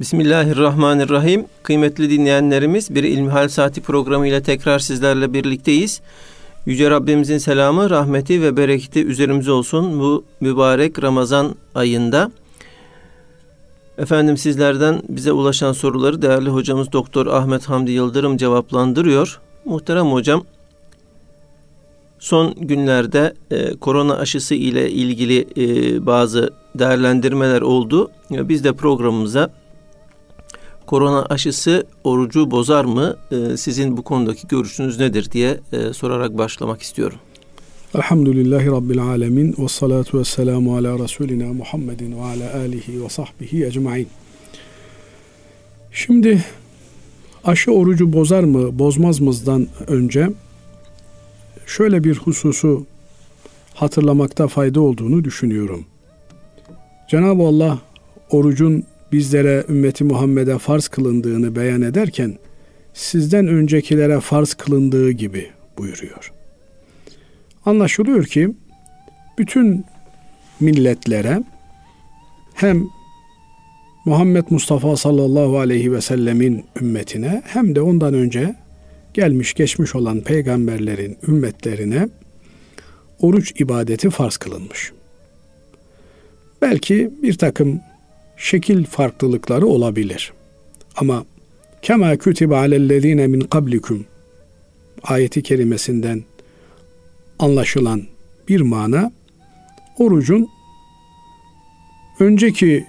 Bismillahirrahmanirrahim. Kıymetli dinleyenlerimiz bir İlmihal Saati programı ile tekrar sizlerle birlikteyiz. Yüce Rabbimizin selamı, rahmeti ve bereketi üzerimize olsun bu mübarek Ramazan ayında. Efendim sizlerden bize ulaşan soruları değerli hocamız Doktor Ahmet Hamdi Yıldırım cevaplandırıyor. Muhterem hocam, son günlerde e, korona aşısı ile ilgili e, bazı değerlendirmeler oldu. Biz de programımıza korona aşısı orucu bozar mı? E, sizin bu konudaki görüşünüz nedir diye e, sorarak başlamak istiyorum. Elhamdülillahi Rabbil Alemin ve salatu ve selamu ala Resulina Muhammedin ve ala alihi ve sahbihi ecmain. Şimdi aşı orucu bozar mı bozmaz mızdan önce şöyle bir hususu hatırlamakta fayda olduğunu düşünüyorum. Cenab-ı Allah orucun bizlere ümmeti Muhammed'e farz kılındığını beyan ederken sizden öncekilere farz kılındığı gibi buyuruyor. Anlaşılıyor ki bütün milletlere hem Muhammed Mustafa sallallahu aleyhi ve sellemin ümmetine hem de ondan önce gelmiş geçmiş olan peygamberlerin ümmetlerine oruç ibadeti farz kılınmış. Belki bir takım şekil farklılıkları olabilir. Ama kema kütibe alellezine min kablikum ayeti kerimesinden anlaşılan bir mana orucun önceki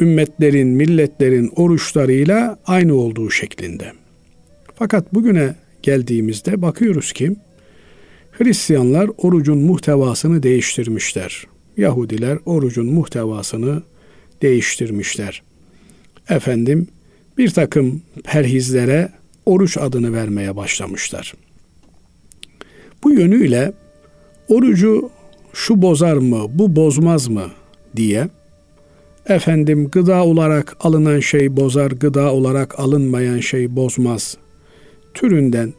ümmetlerin, milletlerin oruçlarıyla aynı olduğu şeklinde. Fakat bugüne geldiğimizde bakıyoruz ki Hristiyanlar orucun muhtevasını değiştirmişler. Yahudiler orucun muhtevasını. Efendim bir takım perhizlere oruç adını vermeye başlamışlar. Bu yönüyle orucu şu bozar mı, bu bozmaz mı diye efendim gıda olarak alınan şey bozar, gıda olarak alınmayan şey bozmaz türünden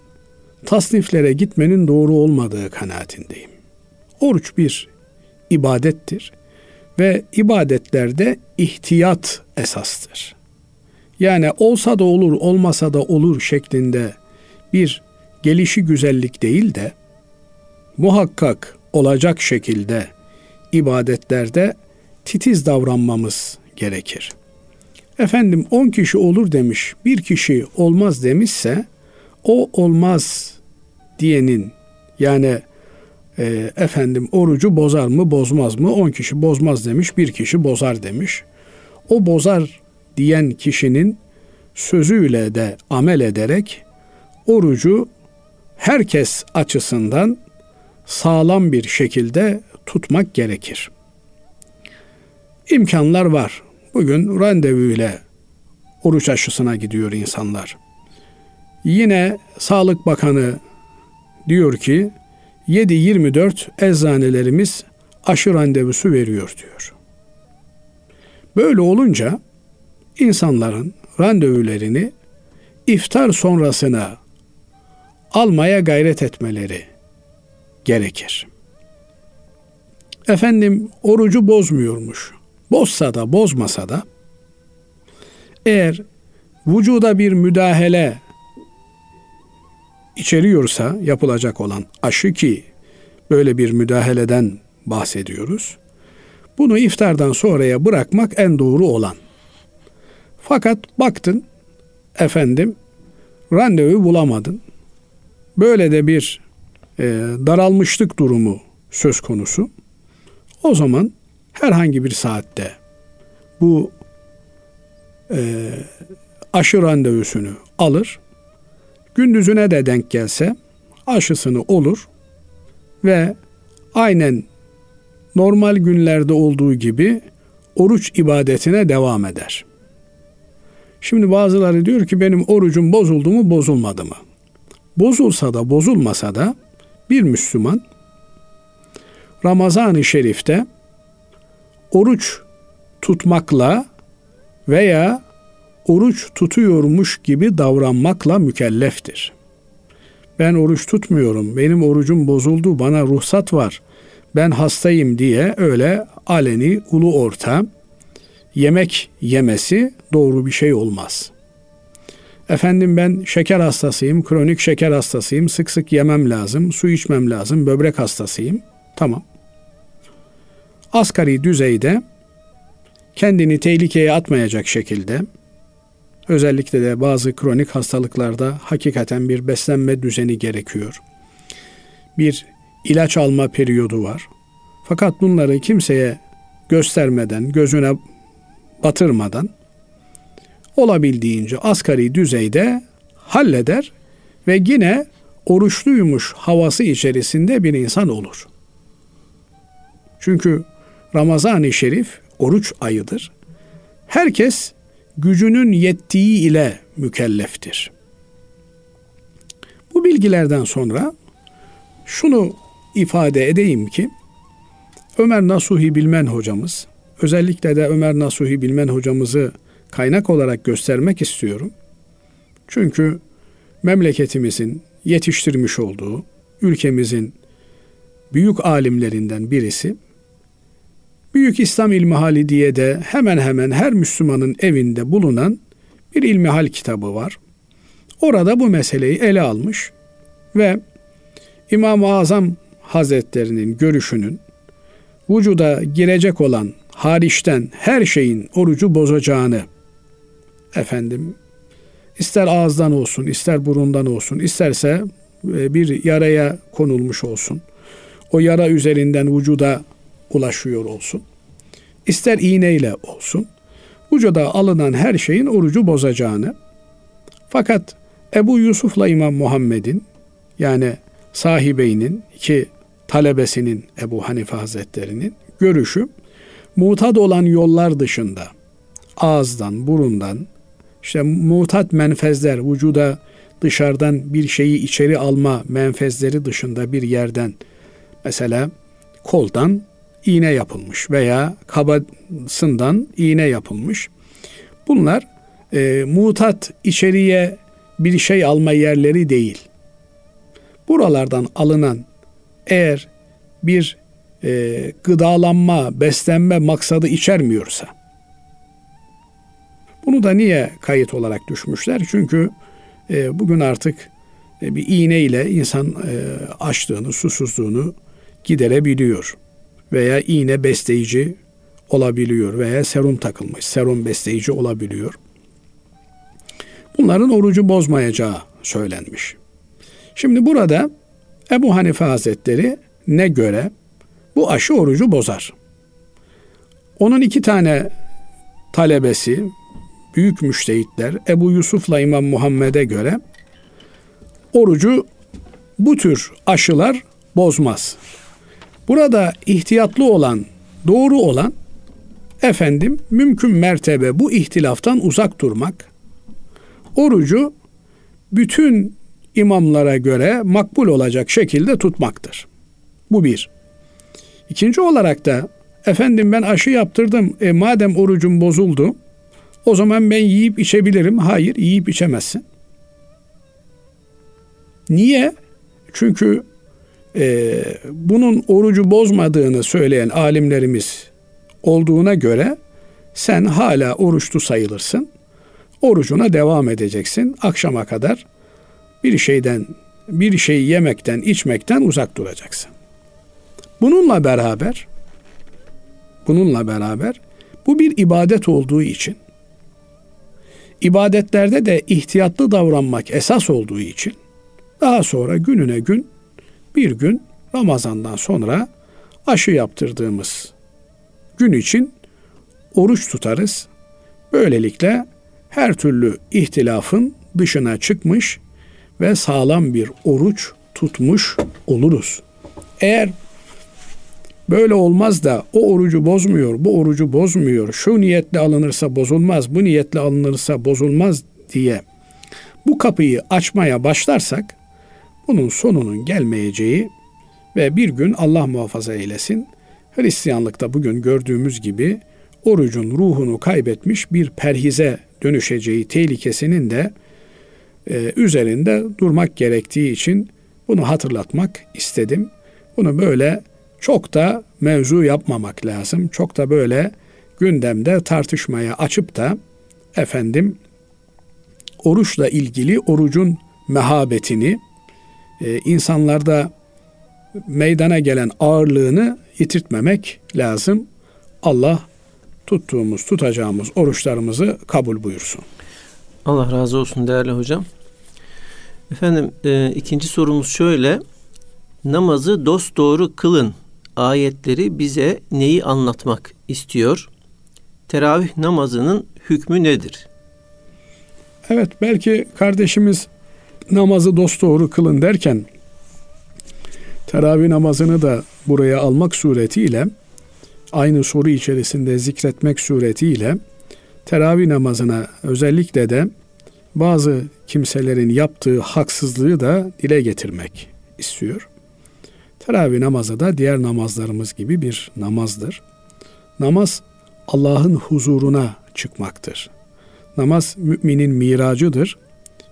tasniflere gitmenin doğru olmadığı kanaatindeyim. Oruç bir ibadettir ve ibadetlerde ihtiyat esastır. Yani olsa da olur, olmasa da olur şeklinde bir gelişi güzellik değil de muhakkak olacak şekilde ibadetlerde titiz davranmamız gerekir. Efendim 10 kişi olur demiş, bir kişi olmaz demişse o olmaz diyenin yani e, efendim orucu bozar mı bozmaz mı? 10 kişi bozmaz demiş, bir kişi bozar demiş. O bozar diyen kişinin sözüyle de amel ederek orucu herkes açısından sağlam bir şekilde tutmak gerekir. İmkanlar var. Bugün randevu ile oruç aşısına gidiyor insanlar. Yine Sağlık Bakanı diyor ki 7-24 eczanelerimiz aşı randevusu veriyor diyor. Böyle olunca insanların randevulerini iftar sonrasına almaya gayret etmeleri gerekir. Efendim orucu bozmuyormuş. Bozsa da bozmasa da eğer vücuda bir müdahale içeriyorsa yapılacak olan aşı ki böyle bir müdahaleden bahsediyoruz. Bunu iftardan sonraya bırakmak en doğru olan. Fakat baktın efendim randevu bulamadın. Böyle de bir e, daralmışlık durumu söz konusu. O zaman herhangi bir saatte bu e, aşı randevusunu alır gündüzüne de denk gelse aşısını olur ve aynen normal günlerde olduğu gibi oruç ibadetine devam eder. Şimdi bazıları diyor ki benim orucum bozuldu mu bozulmadı mı? Bozulsa da bozulmasa da bir Müslüman Ramazan-ı Şerif'te oruç tutmakla veya oruç tutuyormuş gibi davranmakla mükelleftir. Ben oruç tutmuyorum, benim orucum bozuldu, bana ruhsat var, ben hastayım diye öyle aleni, ulu orta yemek yemesi doğru bir şey olmaz. Efendim ben şeker hastasıyım, kronik şeker hastasıyım, sık sık yemem lazım, su içmem lazım, böbrek hastasıyım. Tamam. Asgari düzeyde kendini tehlikeye atmayacak şekilde özellikle de bazı kronik hastalıklarda hakikaten bir beslenme düzeni gerekiyor. Bir ilaç alma periyodu var. Fakat bunları kimseye göstermeden, gözüne batırmadan olabildiğince asgari düzeyde halleder ve yine oruçluymuş havası içerisinde bir insan olur. Çünkü Ramazan-ı Şerif oruç ayıdır. Herkes gücünün yettiği ile mükelleftir. Bu bilgilerden sonra şunu ifade edeyim ki Ömer Nasuhi Bilmen hocamız özellikle de Ömer Nasuhi Bilmen hocamızı kaynak olarak göstermek istiyorum. Çünkü memleketimizin yetiştirmiş olduğu ülkemizin büyük alimlerinden birisi Büyük İslam İlmihali diye de hemen hemen her Müslümanın evinde bulunan bir ilmihal kitabı var. Orada bu meseleyi ele almış ve İmam-ı Azam Hazretlerinin görüşünün vücuda girecek olan hariçten her şeyin orucu bozacağını efendim ister ağızdan olsun, ister burundan olsun, isterse e, bir yaraya konulmuş olsun. O yara üzerinden vücuda ulaşıyor olsun. İster iğneyle olsun. Vücuda alınan her şeyin orucu bozacağını. Fakat Ebu Yusuf'la İmam Muhammed'in yani sahibeynin iki talebesinin Ebu Hanife Hazretleri'nin görüşü mutat olan yollar dışında ağızdan, burundan, işte mutat menfezler, vücuda dışarıdan bir şeyi içeri alma menfezleri dışında bir yerden mesela koldan iğne yapılmış veya kabasından iğne yapılmış. Bunlar e, mutat içeriye bir şey alma yerleri değil. Buralardan alınan eğer bir e, gıdalanma, beslenme maksadı içermiyorsa bunu da niye kayıt olarak düşmüşler? Çünkü e, bugün artık e, bir iğne ile insan e, açlığını, susuzluğunu giderebiliyor veya iğne besleyici olabiliyor veya serum takılmış, serum besleyici olabiliyor. Bunların orucu bozmayacağı söylenmiş. Şimdi burada Ebu Hanife Hazretleri ne göre bu aşı orucu bozar. Onun iki tane talebesi, büyük müştehitler Ebu Yusuf'la İmam Muhammed'e göre orucu bu tür aşılar bozmaz. Burada ihtiyatlı olan, doğru olan efendim mümkün mertebe bu ihtilaftan uzak durmak. Orucu bütün imamlara göre makbul olacak şekilde tutmaktır. Bu bir. İkinci olarak da efendim ben aşı yaptırdım. E, madem orucum bozuldu o zaman ben yiyip içebilirim. Hayır yiyip içemezsin. Niye? Çünkü e, bunun orucu bozmadığını söyleyen alimlerimiz olduğuna göre sen hala oruçlu sayılırsın. Orucuna devam edeceksin. Akşama kadar bir şeyden bir şey yemekten, içmekten uzak duracaksın. Bununla beraber bununla beraber bu bir ibadet olduğu için ibadetlerde de ihtiyatlı davranmak esas olduğu için daha sonra gününe gün bir gün Ramazan'dan sonra aşı yaptırdığımız gün için oruç tutarız. Böylelikle her türlü ihtilafın dışına çıkmış ve sağlam bir oruç tutmuş oluruz. Eğer böyle olmaz da o orucu bozmuyor, bu orucu bozmuyor, şu niyetle alınırsa bozulmaz, bu niyetle alınırsa bozulmaz diye bu kapıyı açmaya başlarsak bunun sonunun gelmeyeceği ve bir gün Allah muhafaza eylesin Hristiyanlıkta bugün gördüğümüz gibi orucun ruhunu kaybetmiş bir perhize dönüşeceği tehlikesinin de e, üzerinde durmak gerektiği için bunu hatırlatmak istedim. Bunu böyle çok da mevzu yapmamak lazım. Çok da böyle gündemde tartışmaya açıp da efendim oruçla ilgili orucun mehabetini e, insanlarda meydana gelen ağırlığını yitirtmemek lazım. Allah tuttuğumuz, tutacağımız oruçlarımızı kabul buyursun. Allah razı olsun değerli hocam. Efendim e, ikinci sorumuz şöyle. Namazı dost doğru kılın ayetleri bize neyi anlatmak istiyor? Teravih namazının hükmü nedir? Evet belki kardeşimiz namazı dost doğru kılın derken teravih namazını da buraya almak suretiyle aynı soru içerisinde zikretmek suretiyle teravih namazına özellikle de bazı kimselerin yaptığı haksızlığı da dile getirmek istiyor. Teravih namazı da diğer namazlarımız gibi bir namazdır. Namaz Allah'ın huzuruna çıkmaktır. Namaz müminin miracıdır.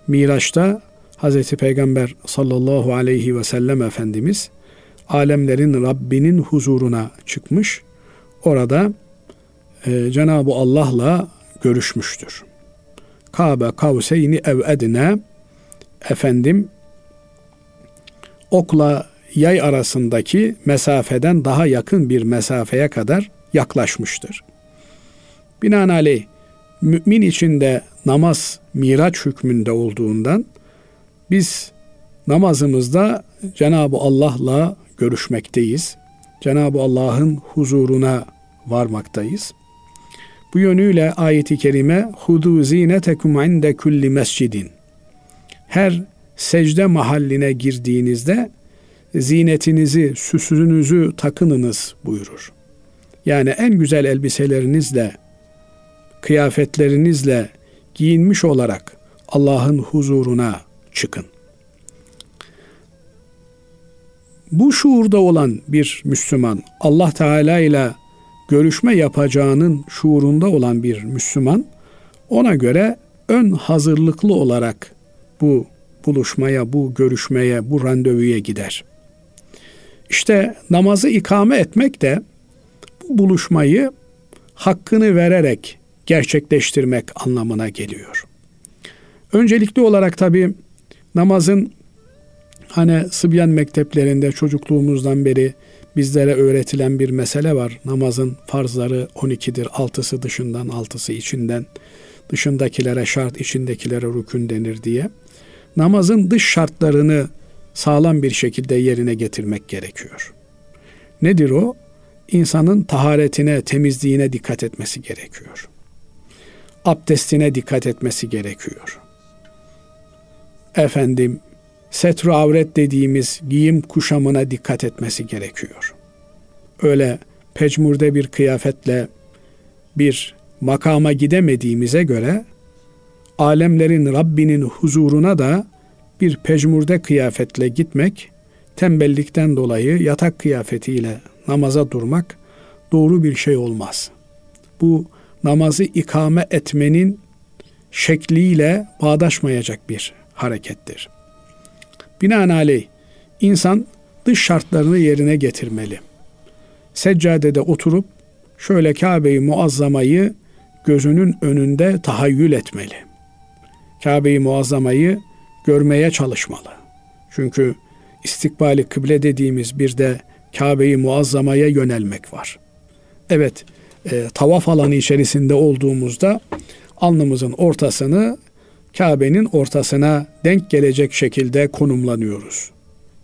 Miraçta Hz. Peygamber sallallahu aleyhi ve sellem Efendimiz alemlerin Rabbinin huzuruna çıkmış. Orada e, Cenab-ı Allah'la görüşmüştür. Kabe kavseyni ev edine efendim okla yay arasındaki mesafeden daha yakın bir mesafeye kadar yaklaşmıştır. Binaenaleyh mümin içinde namaz miraç hükmünde olduğundan biz namazımızda Cenab-ı Allah'la görüşmekteyiz. Cenab-ı Allah'ın huzuruna varmaktayız. Bu yönüyle ayeti kerime hudu zinetekum inde kulli mescidin. Her secde mahalline girdiğinizde zinetinizi, süsünüzü takınınız buyurur. Yani en güzel elbiselerinizle, kıyafetlerinizle giyinmiş olarak Allah'ın huzuruna çıkın. Bu şuurda olan bir Müslüman, Allah Teala ile görüşme yapacağının şuurunda olan bir Müslüman, ona göre ön hazırlıklı olarak bu buluşmaya, bu görüşmeye, bu randevuya gider. İşte namazı ikame etmek de bu buluşmayı hakkını vererek gerçekleştirmek anlamına geliyor. Öncelikli olarak tabi namazın hani Sıbyan mekteplerinde çocukluğumuzdan beri bizlere öğretilen bir mesele var. Namazın farzları 12'dir. 6'sı dışından, 6'sı içinden. Dışındakilere şart, içindekilere rükün denir diye. Namazın dış şartlarını sağlam bir şekilde yerine getirmek gerekiyor. Nedir o? İnsanın taharetine, temizliğine dikkat etmesi gerekiyor. Abdestine dikkat etmesi gerekiyor. Efendim, setru avret dediğimiz giyim kuşamına dikkat etmesi gerekiyor. Öyle pecmurde bir kıyafetle bir makama gidemediğimize göre alemlerin Rabbinin huzuruna da bir pecmurde kıyafetle gitmek, tembellikten dolayı yatak kıyafetiyle namaza durmak doğru bir şey olmaz. Bu namazı ikame etmenin şekliyle bağdaşmayacak bir harekettir. Binaenaleyh insan dış şartlarını yerine getirmeli. Seccadede oturup şöyle Kabe'yi muazzamayı gözünün önünde tahayyül etmeli. Kabe'yi muazzamayı görmeye çalışmalı. Çünkü istikbali kıble dediğimiz bir de Kabe'yi muazzamaya yönelmek var. Evet, e, tavaf alanı içerisinde olduğumuzda alnımızın ortasını Kabe'nin ortasına denk gelecek şekilde konumlanıyoruz.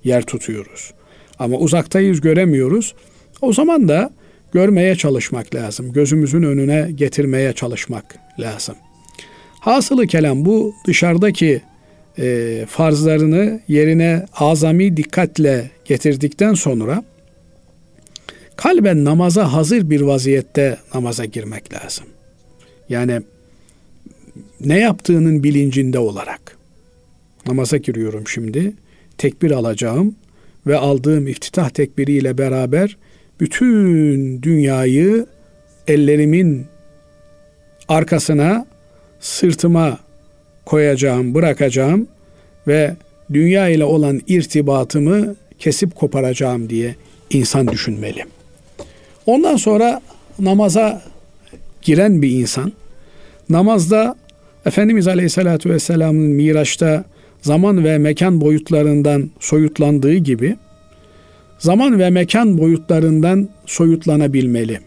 Yer tutuyoruz. Ama uzaktayız göremiyoruz. O zaman da görmeye çalışmak lazım. Gözümüzün önüne getirmeye çalışmak lazım. Hasılı kelam bu dışarıdaki e, farzlarını yerine azami dikkatle getirdikten sonra kalben namaza hazır bir vaziyette namaza girmek lazım. Yani ne yaptığının bilincinde olarak namaza giriyorum şimdi. Tekbir alacağım ve aldığım iftitah tekbiriyle beraber bütün dünyayı ellerimin arkasına, sırtıma koyacağım, bırakacağım ve dünya ile olan irtibatımı kesip koparacağım diye insan düşünmeli. Ondan sonra namaza giren bir insan namazda Efendimiz Aleyhisselatü Vesselam'ın Miraç'ta zaman ve mekan boyutlarından soyutlandığı gibi zaman ve mekan boyutlarından soyutlanabilmeli.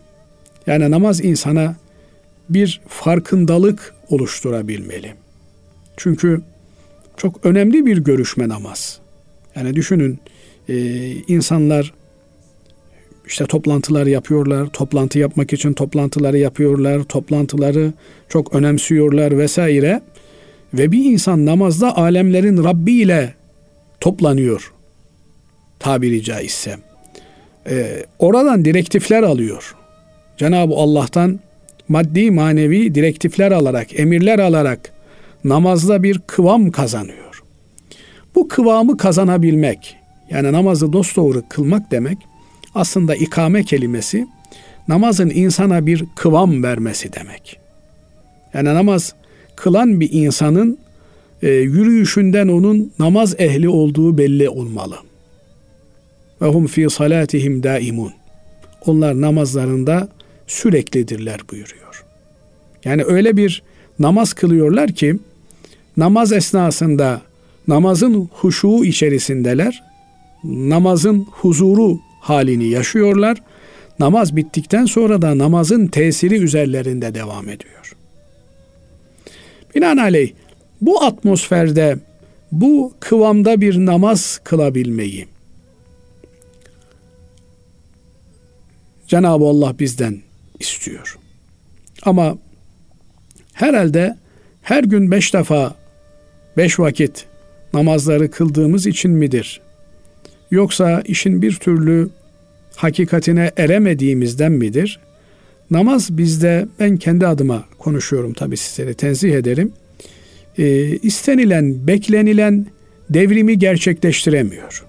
Yani namaz insana bir farkındalık oluşturabilmeli. Çünkü çok önemli bir görüşme namaz. Yani düşünün e, insanlar işte toplantılar yapıyorlar, toplantı yapmak için toplantıları yapıyorlar, toplantıları çok önemsiyorlar vesaire. Ve bir insan namazda alemlerin Rabbi ile toplanıyor tabiri caizse. Ee, oradan direktifler alıyor. Cenab-ı Allah'tan maddi manevi direktifler alarak, emirler alarak namazda bir kıvam kazanıyor. Bu kıvamı kazanabilmek, yani namazı dosdoğru kılmak demek aslında ikame kelimesi namazın insana bir kıvam vermesi demek. Yani namaz kılan bir insanın e, yürüyüşünden onun namaz ehli olduğu belli olmalı. Ve hum fi salatihim daimun. Onlar namazlarında süreklidirler buyuruyor. Yani öyle bir namaz kılıyorlar ki namaz esnasında namazın huşu içerisindeler. Namazın huzuru halini yaşıyorlar. Namaz bittikten sonra da namazın tesiri üzerlerinde devam ediyor. Binaenaleyh bu atmosferde bu kıvamda bir namaz kılabilmeyi Cenab-ı Allah bizden istiyor. Ama herhalde her gün beş defa beş vakit namazları kıldığımız için midir? Yoksa işin bir türlü hakikatine eremediğimizden midir? Namaz bizde ben kendi adıma konuşuyorum tabii sizlere tenzih ederim. E, istenilen, beklenilen devrimi gerçekleştiremiyor.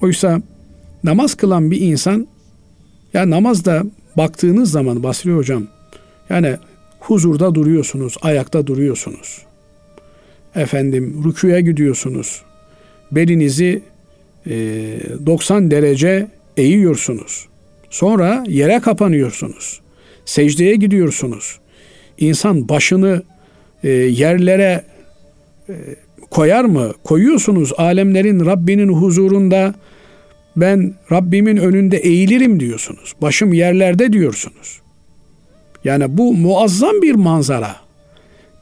Oysa namaz kılan bir insan ya namazda baktığınız zaman Basri Hocam yani huzurda duruyorsunuz, ayakta duruyorsunuz. Efendim rüküye gidiyorsunuz. Belinizi e, 90 derece eğiyorsunuz. Sonra yere kapanıyorsunuz. Secdeye gidiyorsunuz. İnsan başını e, yerlere e, koyar mı? Koyuyorsunuz alemlerin Rabbinin huzurunda ben Rabbimin önünde eğilirim diyorsunuz. Başım yerlerde diyorsunuz. Yani bu muazzam bir manzara.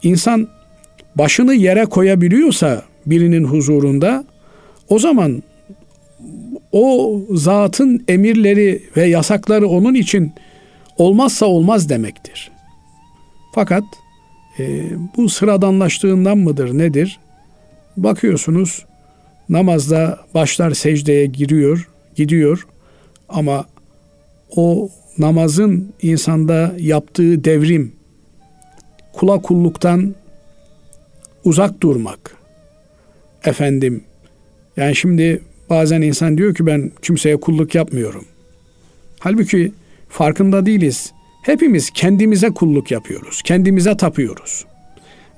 İnsan başını yere koyabiliyorsa birinin huzurunda o zaman o zatın emirleri ve yasakları onun için olmazsa olmaz demektir. Fakat e, bu sıradanlaştığından mıdır nedir? Bakıyorsunuz namazda başlar secdeye giriyor, gidiyor ama o namazın insanda yaptığı devrim, kula kulluktan uzak durmak. Efendim, yani şimdi bazen insan diyor ki ben kimseye kulluk yapmıyorum. Halbuki farkında değiliz. Hepimiz kendimize kulluk yapıyoruz. Kendimize tapıyoruz.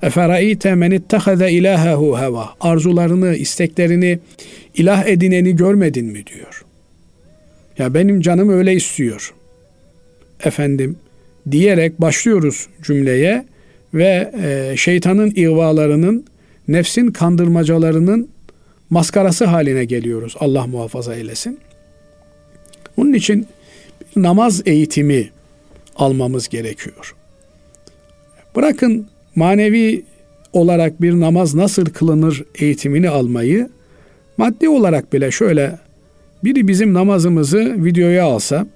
Eferaite men ittahaza ilahehu heva. Arzularını, isteklerini ilah edineni görmedin mi diyor. Ya benim canım öyle istiyor. Efendim diyerek başlıyoruz cümleye ve e, şeytanın ihvalarının, nefsin kandırmacalarının maskarası haline geliyoruz. Allah muhafaza eylesin. Onun için namaz eğitimi almamız gerekiyor. Bırakın manevi olarak bir namaz nasıl kılınır eğitimini almayı maddi olarak bile şöyle biri bizim namazımızı videoya alsa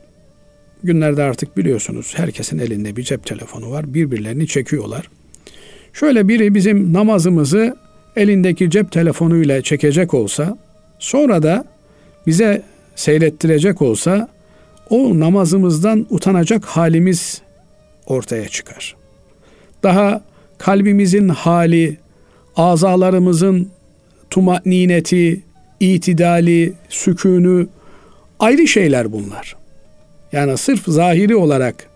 günlerde artık biliyorsunuz herkesin elinde bir cep telefonu var birbirlerini çekiyorlar. Şöyle biri bizim namazımızı elindeki cep telefonuyla çekecek olsa sonra da bize seyrettirecek olsa o namazımızdan utanacak halimiz ortaya çıkar. Daha kalbimizin hali, azalarımızın tumanineti, itidali, sükûnü ayrı şeyler bunlar. Yani sırf zahiri olarak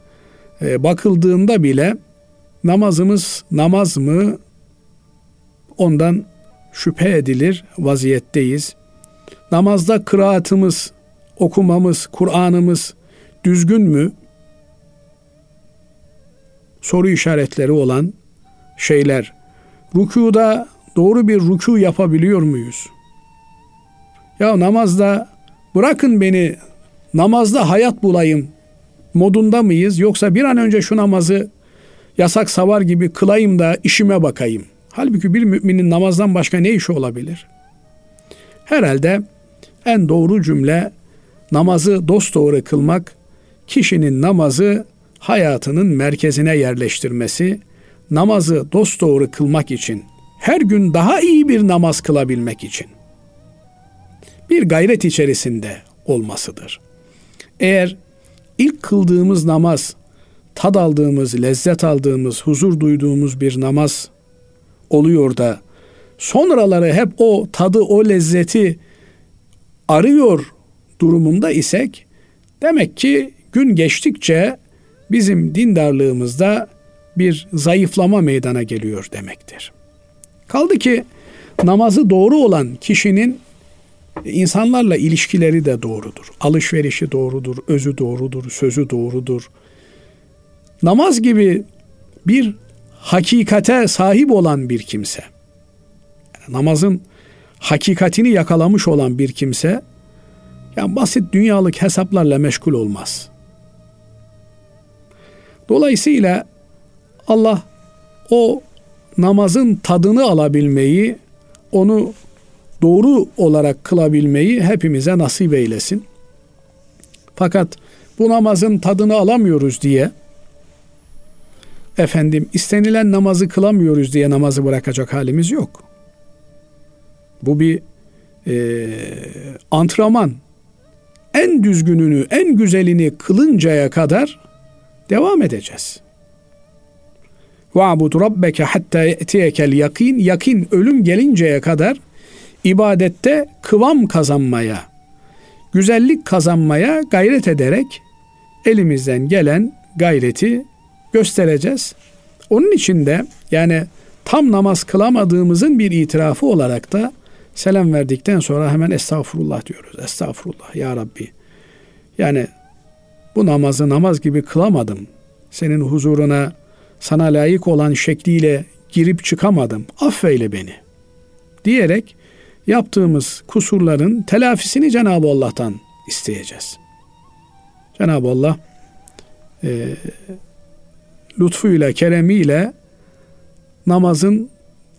e, bakıldığında bile namazımız namaz mı ondan şüphe edilir vaziyetteyiz. Namazda kıraatımız, okumamız, Kur'an'ımız düzgün mü? soru işaretleri olan şeyler. Rükuda doğru bir rükû yapabiliyor muyuz? Ya namazda bırakın beni namazda hayat bulayım modunda mıyız? Yoksa bir an önce şu namazı yasak savar gibi kılayım da işime bakayım. Halbuki bir müminin namazdan başka ne işi olabilir? Herhalde en doğru cümle namazı dosdoğru kılmak, kişinin namazı hayatının merkezine yerleştirmesi, namazı dosdoğru kılmak için, her gün daha iyi bir namaz kılabilmek için bir gayret içerisinde olmasıdır. Eğer ilk kıldığımız namaz, tad aldığımız, lezzet aldığımız, huzur duyduğumuz bir namaz oluyor da sonraları hep o tadı, o lezzeti arıyor durumunda isek demek ki gün geçtikçe bizim dindarlığımızda bir zayıflama meydana geliyor demektir. Kaldı ki namazı doğru olan kişinin insanlarla ilişkileri de doğrudur. Alışverişi doğrudur, özü doğrudur, sözü doğrudur. Namaz gibi bir hakikate sahip olan bir kimse, namazın hakikatini yakalamış olan bir kimse, yani basit dünyalık hesaplarla meşgul olmaz. Dolayısıyla Allah o namazın tadını alabilmeyi, onu doğru olarak kılabilmeyi hepimize nasip eylesin. Fakat bu namazın tadını alamıyoruz diye efendim istenilen namazı kılamıyoruz diye namazı bırakacak halimiz yok. Bu bir e, antrenman. En düzgününü, en güzelini kılıncaya kadar devam edeceğiz. Va'bud rabbeke hatta ye'tiyekel yakin. Yakin ölüm gelinceye kadar ibadette kıvam kazanmaya, güzellik kazanmaya gayret ederek elimizden gelen gayreti göstereceğiz. Onun için de yani tam namaz kılamadığımızın bir itirafı olarak da selam verdikten sonra hemen estağfurullah diyoruz. Estağfurullah ya Rabbi. Yani bu namazı namaz gibi kılamadım. Senin huzuruna sana layık olan şekliyle girip çıkamadım. Affeyle beni. Diyerek yaptığımız kusurların telafisini Cenab-ı Allah'tan isteyeceğiz. Cenab-ı Allah e, lütfuyla, keremiyle namazın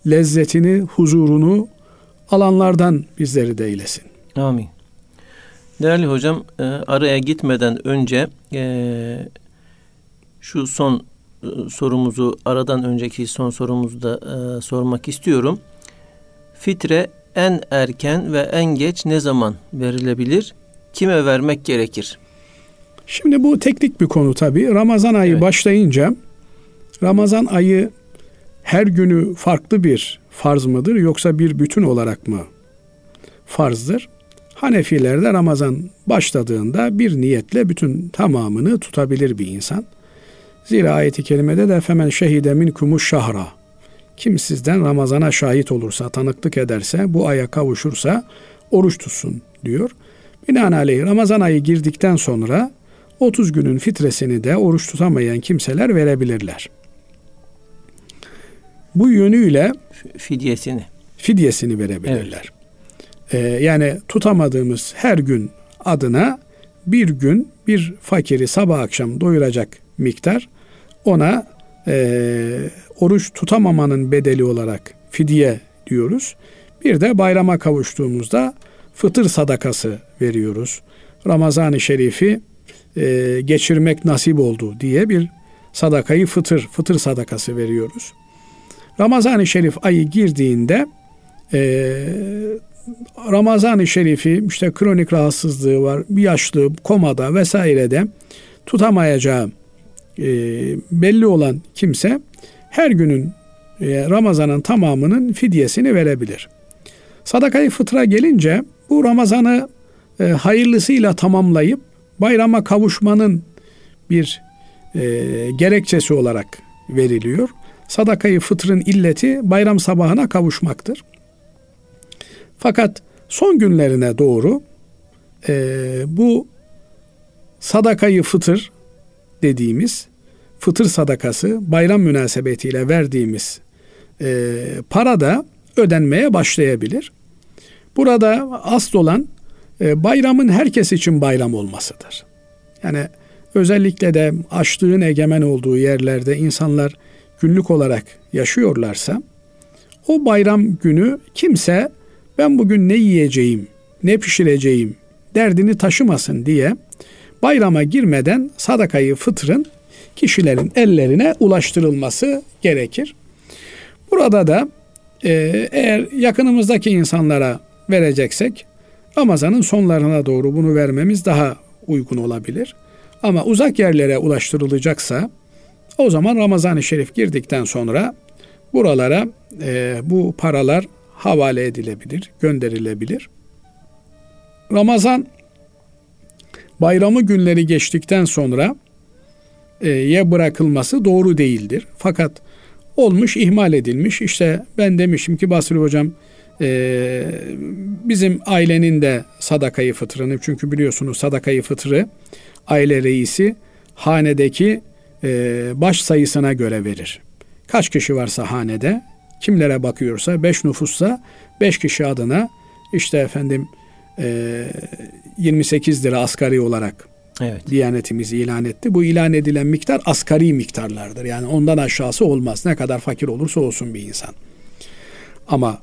lezzetini, huzurunu alanlardan bizleri de eylesin. Amin. Değerli hocam, e, araya gitmeden önce e, şu son e, sorumuzu, aradan önceki son sorumuzu da sormak istiyorum. Fitre en erken ve en geç ne zaman verilebilir? Kime vermek gerekir? Şimdi bu teknik bir konu tabii. Ramazan ayı evet. başlayınca Ramazan ayı her günü farklı bir farz mıdır yoksa bir bütün olarak mı farzdır? Hanefilerde Ramazan başladığında bir niyetle bütün tamamını tutabilir bir insan. Zira ayeti kerimede de femen şehide minkumuş şahra kim sizden Ramazana şahit olursa, tanıklık ederse, bu aya kavuşursa oruç tutsun diyor. Binaenaleyh Ramazan ayı girdikten sonra 30 günün fitresini de oruç tutamayan kimseler verebilirler. Bu yönüyle fidyesini fidyesini verebilirler. Evet. Ee, yani tutamadığımız her gün adına bir gün bir fakiri sabah akşam doyuracak miktar ona e, oruç tutamamanın bedeli olarak fidye diyoruz. Bir de bayrama kavuştuğumuzda fıtır sadakası veriyoruz. Ramazan-ı Şerif'i e, geçirmek nasip oldu diye bir sadakayı fıtır, fıtır sadakası veriyoruz. Ramazan-ı Şerif ayı girdiğinde e, Ramazan-ı Şerif'i işte kronik rahatsızlığı var, bir yaşlı, komada vesairede tutamayacağı e, belli olan kimse her günün e, Ramazan'ın tamamının fidyesini verebilir. Sadakayı fıtra gelince bu Ramazan'ı e, hayırlısıyla tamamlayıp bayrama kavuşmanın bir e, gerekçesi olarak veriliyor. Sadakayı fıtrın illeti bayram sabahına kavuşmaktır. Fakat son günlerine doğru e, bu sadakayı fıtır dediğimiz fıtır sadakası bayram münasebetiyle verdiğimiz e, para da ödenmeye başlayabilir. Burada asıl olan bayramın herkes için bayram olmasıdır. Yani özellikle de açlığın egemen olduğu yerlerde insanlar günlük olarak yaşıyorlarsa o bayram günü kimse ben bugün ne yiyeceğim, ne pişireceğim derdini taşımasın diye bayrama girmeden sadakayı fıtrın kişilerin ellerine ulaştırılması gerekir. Burada da e, eğer yakınımızdaki insanlara vereceksek Ramazan'ın sonlarına doğru bunu vermemiz daha uygun olabilir. Ama uzak yerlere ulaştırılacaksa o zaman Ramazan-ı Şerif girdikten sonra buralara e, bu paralar havale edilebilir, gönderilebilir. Ramazan bayramı günleri geçtikten sonra e, ye bırakılması doğru değildir. Fakat olmuş, ihmal edilmiş. İşte ben demişim ki Basri Hocam e, bizim ailenin de sadakayı fıtrını çünkü biliyorsunuz sadakayı fıtrı aile reisi hanedeki e, baş sayısına göre verir. Kaç kişi varsa hanede kimlere bakıyorsa beş nüfussa beş kişi adına işte efendim e, 28 lira asgari olarak evet. Diyanetimiz ilan etti. Bu ilan edilen miktar asgari miktarlardır. Yani ondan aşağısı olmaz. Ne kadar fakir olursa olsun bir insan. Ama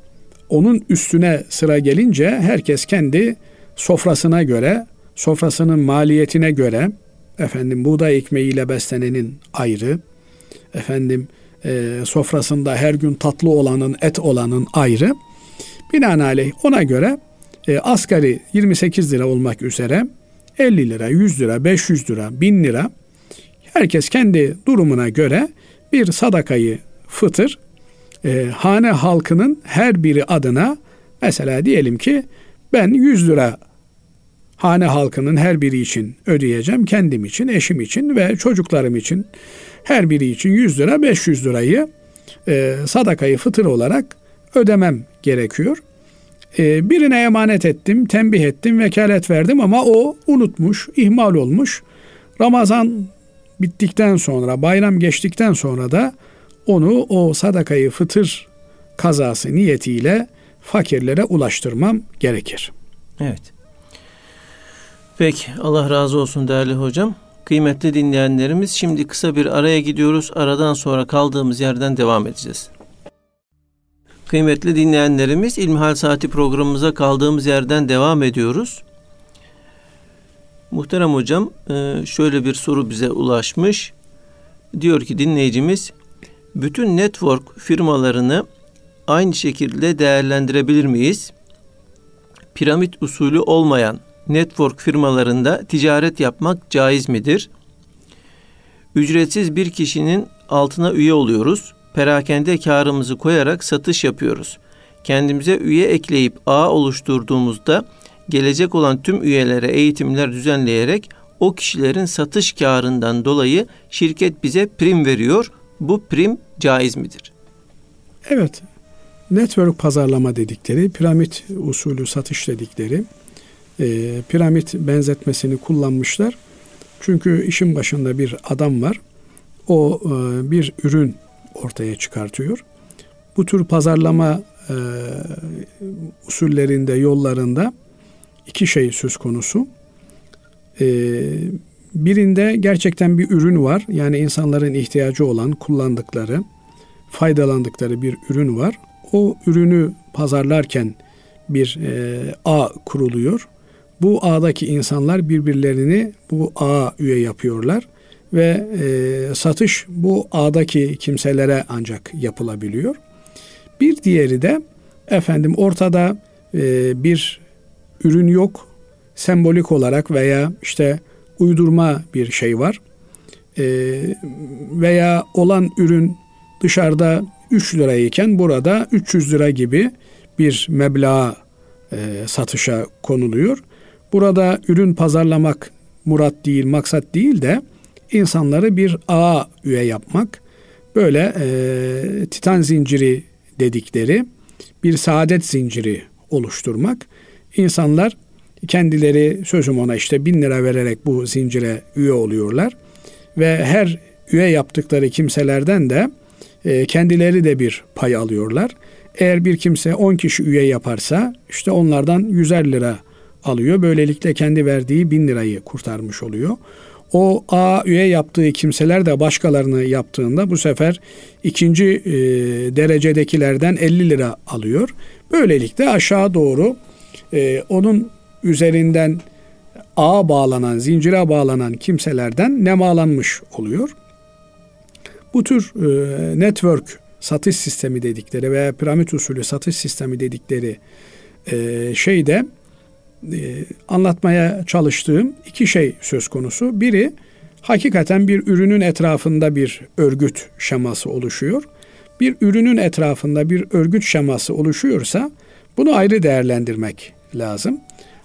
onun üstüne sıra gelince herkes kendi sofrasına göre, sofrasının maliyetine göre efendim buğday ekmeğiyle beslenenin ayrı, efendim e, sofrasında her gün tatlı olanın, et olanın ayrı. Binaenaleyh ona göre e, asgari 28 lira olmak üzere 50 lira, 100 lira, 500 lira, 1000 lira herkes kendi durumuna göre bir sadakayı fıtır e, hane halkının her biri adına mesela diyelim ki ben 100 lira hane halkının her biri için ödeyeceğim. Kendim için, eşim için ve çocuklarım için her biri için 100 lira 500 lirayı e, sadakayı fıtır olarak ödemem gerekiyor. E, birine emanet ettim, tembih ettim, vekalet verdim ama o unutmuş, ihmal olmuş. Ramazan bittikten sonra, bayram geçtikten sonra da onu o sadakayı fıtır kazası niyetiyle fakirlere ulaştırmam gerekir. Evet. Peki Allah razı olsun değerli hocam. Kıymetli dinleyenlerimiz şimdi kısa bir araya gidiyoruz. Aradan sonra kaldığımız yerden devam edeceğiz. Kıymetli dinleyenlerimiz İlmihal Saati programımıza kaldığımız yerden devam ediyoruz. Muhterem hocam e, şöyle bir soru bize ulaşmış. Diyor ki dinleyicimiz bütün network firmalarını aynı şekilde değerlendirebilir miyiz? Piramit usulü olmayan network firmalarında ticaret yapmak caiz midir? Ücretsiz bir kişinin altına üye oluyoruz. Perakende karımızı koyarak satış yapıyoruz. Kendimize üye ekleyip ağ oluşturduğumuzda gelecek olan tüm üyelere eğitimler düzenleyerek o kişilerin satış karından dolayı şirket bize prim veriyor. Bu prim caiz midir? Evet. Network pazarlama dedikleri, piramit usulü satış dedikleri e, piramit benzetmesini kullanmışlar. Çünkü işin başında bir adam var. O e, bir ürün ortaya çıkartıyor. Bu tür pazarlama e, usullerinde, yollarında iki şey söz konusu. E, birinde gerçekten bir ürün var. Yani insanların ihtiyacı olan, kullandıkları, faydalandıkları bir ürün var. O ürünü pazarlarken bir e, ağ kuruluyor bu ağdaki insanlar birbirlerini bu ağa üye yapıyorlar ve e, satış bu ağdaki kimselere ancak yapılabiliyor. Bir diğeri de efendim ortada e, bir ürün yok sembolik olarak veya işte uydurma bir şey var e, veya olan ürün dışarıda 3 lirayken burada 300 lira gibi bir meblağ e, satışa konuluyor. Burada ürün pazarlamak murat değil, maksat değil de insanları bir ağa üye yapmak. Böyle e, titan zinciri dedikleri bir saadet zinciri oluşturmak. İnsanlar kendileri sözüm ona işte bin lira vererek bu zincire üye oluyorlar. Ve her üye yaptıkları kimselerden de e, kendileri de bir pay alıyorlar. Eğer bir kimse 10 kişi üye yaparsa işte onlardan 100'er lira alıyor. Böylelikle kendi verdiği 1000 lirayı kurtarmış oluyor. O A üye yaptığı kimseler de başkalarını yaptığında bu sefer ikinci e, derecedekilerden 50 lira alıyor. Böylelikle aşağı doğru e, onun üzerinden ağa bağlanan, zincire bağlanan kimselerden nemalanmış oluyor. Bu tür e, network satış sistemi dedikleri veya piramit usulü satış sistemi dedikleri e, şeyde e, anlatmaya çalıştığım iki şey söz konusu. Biri hakikaten bir ürünün etrafında bir örgüt şeması oluşuyor. Bir ürünün etrafında bir örgüt şeması oluşuyorsa bunu ayrı değerlendirmek lazım.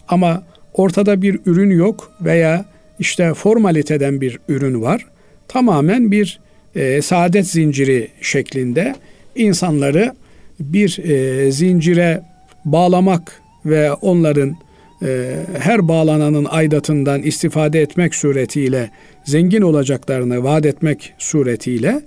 Ama ortada bir ürün yok veya işte formaliteden bir ürün var. Tamamen bir e, saadet zinciri şeklinde insanları bir e, zincire bağlamak ve onların e, her bağlananın aidatından istifade etmek suretiyle zengin olacaklarını vaat etmek suretiyle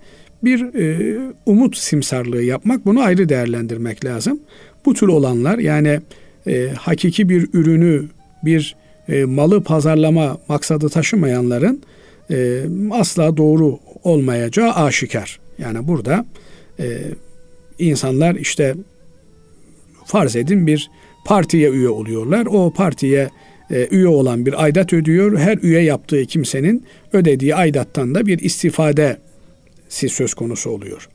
bir e, umut simsarlığı yapmak bunu ayrı değerlendirmek lazım. Bu tür olanlar yani e, hakiki bir ürünü bir e, malı pazarlama maksadı taşımayanların e, asla doğru olmayacağı aşikar. Yani burada e, insanlar işte farz edin bir partiye üye oluyorlar. O partiye e, üye olan bir aidat ödüyor. Her üye yaptığı kimsenin ödediği aidattan da bir istifade söz konusu oluyor.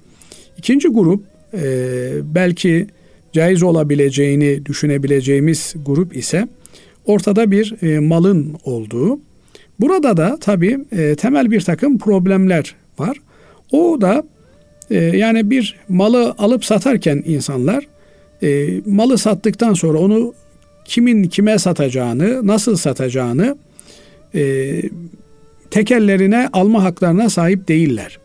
İkinci grup e, belki caiz olabileceğini düşünebileceğimiz grup ise ortada bir e, malın olduğu. Burada da tabii e, temel bir takım problemler var. O da e, yani bir malı alıp satarken insanlar e, malı sattıktan sonra onu kimin kime satacağını, nasıl satacağını e, tekellerine alma haklarına sahip değiller.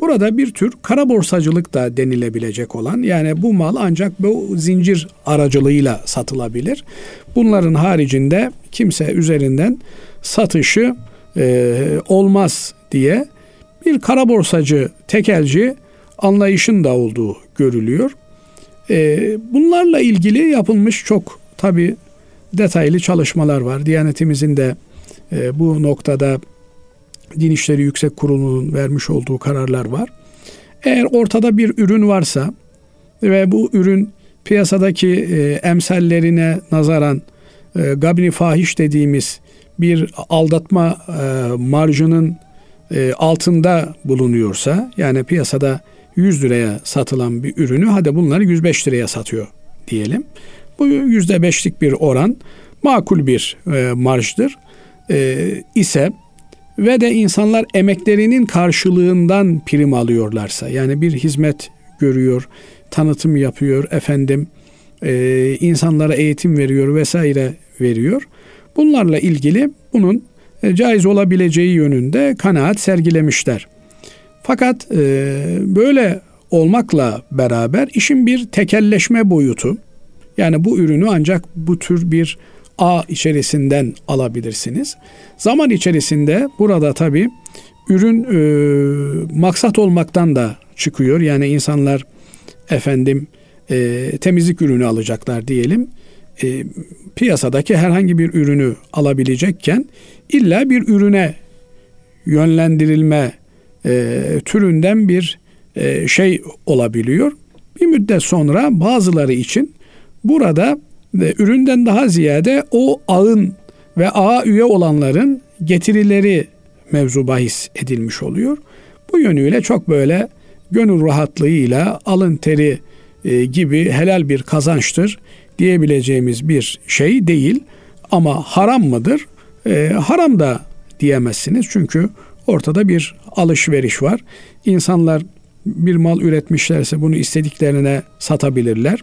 Burada bir tür kara borsacılık da denilebilecek olan yani bu mal ancak bu zincir aracılığıyla satılabilir. Bunların haricinde kimse üzerinden satışı e, olmaz diye bir kara borsacı, tekelci anlayışın da olduğu görülüyor. E, bunlarla ilgili yapılmış çok tabi detaylı çalışmalar var. Diyanetimizin de e, bu noktada Din İşleri Yüksek Kurulu'nun vermiş olduğu kararlar var. Eğer ortada bir ürün varsa ve bu ürün piyasadaki e, emsallerine nazaran e, gabni fahiş dediğimiz bir aldatma e, marjının e, altında bulunuyorsa yani piyasada 100 liraya satılan bir ürünü hadi bunları 105 liraya satıyor diyelim. Bu yüzde beşlik bir oran makul bir e, marjdır e, ise ve de insanlar emeklerinin karşılığından prim alıyorlarsa yani bir hizmet görüyor, tanıtım yapıyor efendim, e, insanlara eğitim veriyor vesaire veriyor. Bunlarla ilgili bunun e, caiz olabileceği yönünde kanaat sergilemişler. Fakat e, böyle olmakla beraber işin bir tekelleşme boyutu yani bu ürünü ancak bu tür bir A içerisinden alabilirsiniz. Zaman içerisinde burada tabi ürün e, maksat olmaktan da çıkıyor. Yani insanlar efendim e, temizlik ürünü alacaklar diyelim. E, piyasadaki herhangi bir ürünü alabilecekken illa bir ürüne yönlendirilme e, türünden bir e, şey olabiliyor. Bir müddet sonra bazıları için burada ve üründen daha ziyade o ağın ve ağa üye olanların getirileri mevzu bahis edilmiş oluyor. Bu yönüyle çok böyle gönül rahatlığıyla alın teri e, gibi helal bir kazançtır diyebileceğimiz bir şey değil. Ama haram mıdır? E, haram da diyemezsiniz. Çünkü ortada bir alışveriş var. İnsanlar bir mal üretmişlerse bunu istediklerine satabilirler.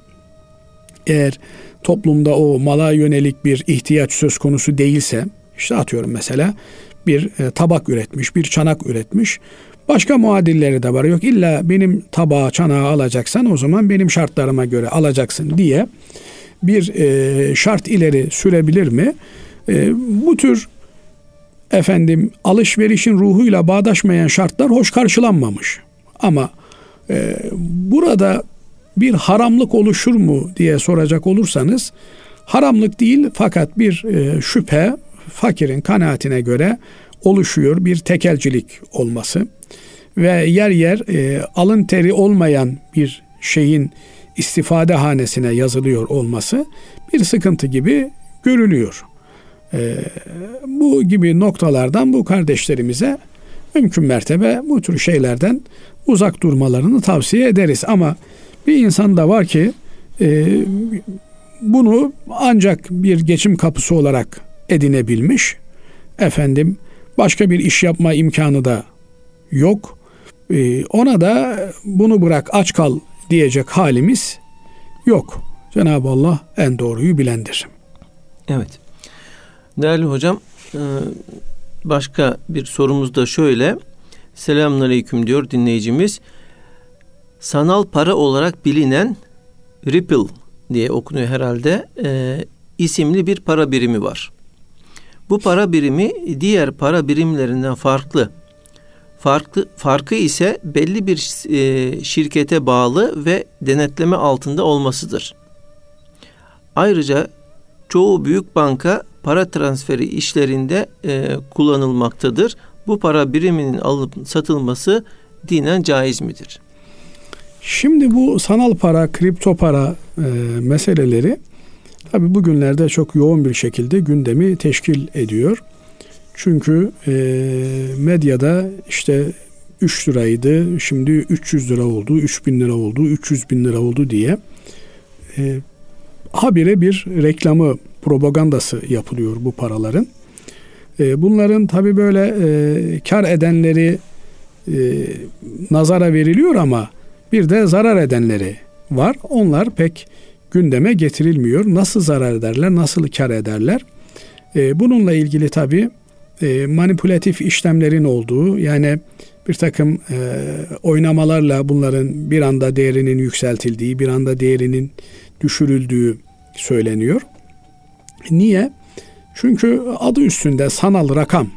Eğer toplumda o mala yönelik bir ihtiyaç söz konusu değilse işte atıyorum mesela bir e, tabak üretmiş, bir çanak üretmiş. Başka muadilleri de var. Yok illa benim tabağı, çanağı alacaksan o zaman benim şartlarıma göre alacaksın diye bir e, şart ileri sürebilir mi? E, bu tür efendim alışverişin ruhuyla bağdaşmayan şartlar hoş karşılanmamış. Ama burada bir haramlık oluşur mu diye soracak olursanız haramlık değil fakat bir e, şüphe fakirin kanaatine göre oluşuyor bir tekelcilik olması ve yer yer e, alın teri olmayan bir şeyin istifade hanesine yazılıyor olması bir sıkıntı gibi görülüyor. E, bu gibi noktalardan bu kardeşlerimize mümkün mertebe bu tür şeylerden uzak durmalarını tavsiye ederiz. Ama bir insan da var ki e, bunu ancak bir geçim kapısı olarak edinebilmiş. Efendim başka bir iş yapma imkanı da yok. E, ona da bunu bırak aç kal diyecek halimiz yok. Cenab-ı Allah en doğruyu bilendir. Evet. Değerli hocam e, başka bir sorumuz da şöyle. Selamünaleyküm diyor dinleyicimiz. Sanal para olarak bilinen Ripple diye okunuyor herhalde. E, isimli bir para birimi var. Bu para birimi diğer para birimlerinden farklı. Farklı farkı ise belli bir e, şirkete bağlı ve denetleme altında olmasıdır. Ayrıca çoğu büyük banka para transferi işlerinde e, kullanılmaktadır. Bu para biriminin alıp satılması dinen caiz midir? Şimdi bu sanal para, kripto para e, meseleleri tabi bugünlerde çok yoğun bir şekilde gündemi teşkil ediyor. Çünkü e, medyada işte 3 liraydı, şimdi 300 lira oldu, 3000 lira oldu, 300 bin lira oldu diye e, habire bir reklamı, propagandası yapılıyor bu paraların. E, bunların tabi böyle e, kar edenleri e, nazara veriliyor ama bir de zarar edenleri var. Onlar pek gündeme getirilmiyor. Nasıl zarar ederler, nasıl kar ederler? E, bununla ilgili tabi e, manipülatif işlemlerin olduğu yani bir takım e, oynamalarla bunların bir anda değerinin yükseltildiği, bir anda değerinin düşürüldüğü söyleniyor. Niye? Çünkü adı üstünde sanal rakam.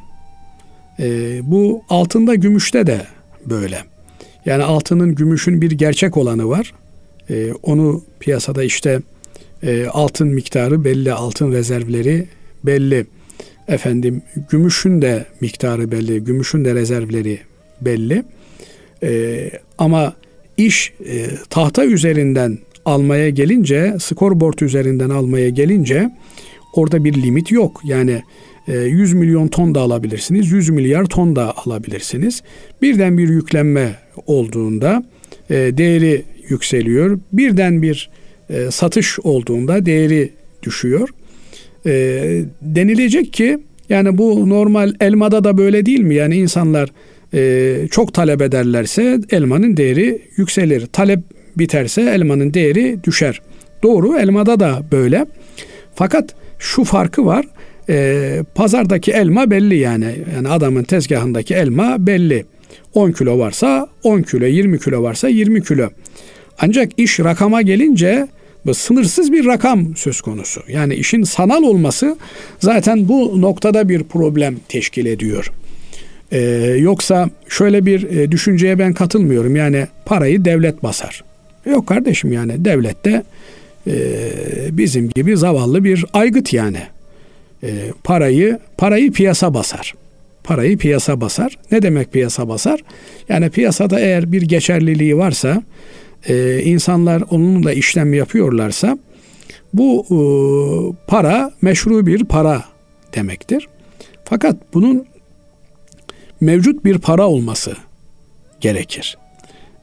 E, bu altında gümüşte de böyle. Yani altının gümüşün bir gerçek olanı var. E, onu piyasada işte e, altın miktarı belli, altın rezervleri belli. Efendim gümüşün de miktarı belli, gümüşün de rezervleri belli. E, ama iş e, tahta üzerinden almaya gelince, scoreboard üzerinden almaya gelince orada bir limit yok. Yani 100 e, milyon ton da alabilirsiniz, 100 milyar ton da alabilirsiniz. Birden bir yüklenme olduğunda e, değeri yükseliyor. Birden bir e, satış olduğunda değeri düşüyor. Denilecek ki yani bu normal elmada da böyle değil mi? Yani insanlar çok talep ederlerse elmanın değeri yükselir. Talep biterse elmanın değeri düşer. Doğru elmada da böyle. Fakat şu farkı var. E, pazardaki elma belli yani. Yani adamın tezgahındaki elma belli. 10 kilo varsa 10 kilo, 20 kilo varsa 20 kilo. Ancak iş rakama gelince bu sınırsız bir rakam söz konusu. Yani işin sanal olması zaten bu noktada bir problem teşkil ediyor. Ee, yoksa şöyle bir e, düşünceye ben katılmıyorum. Yani parayı devlet basar. Yok kardeşim yani devlette e, bizim gibi zavallı bir aygıt yani. E, parayı parayı piyasa basar. Parayı piyasa basar. Ne demek piyasa basar? Yani piyasada eğer bir geçerliliği varsa, e, insanlar onunla işlem yapıyorlarsa bu e, para meşru bir para demektir. Fakat bunun mevcut bir para olması gerekir.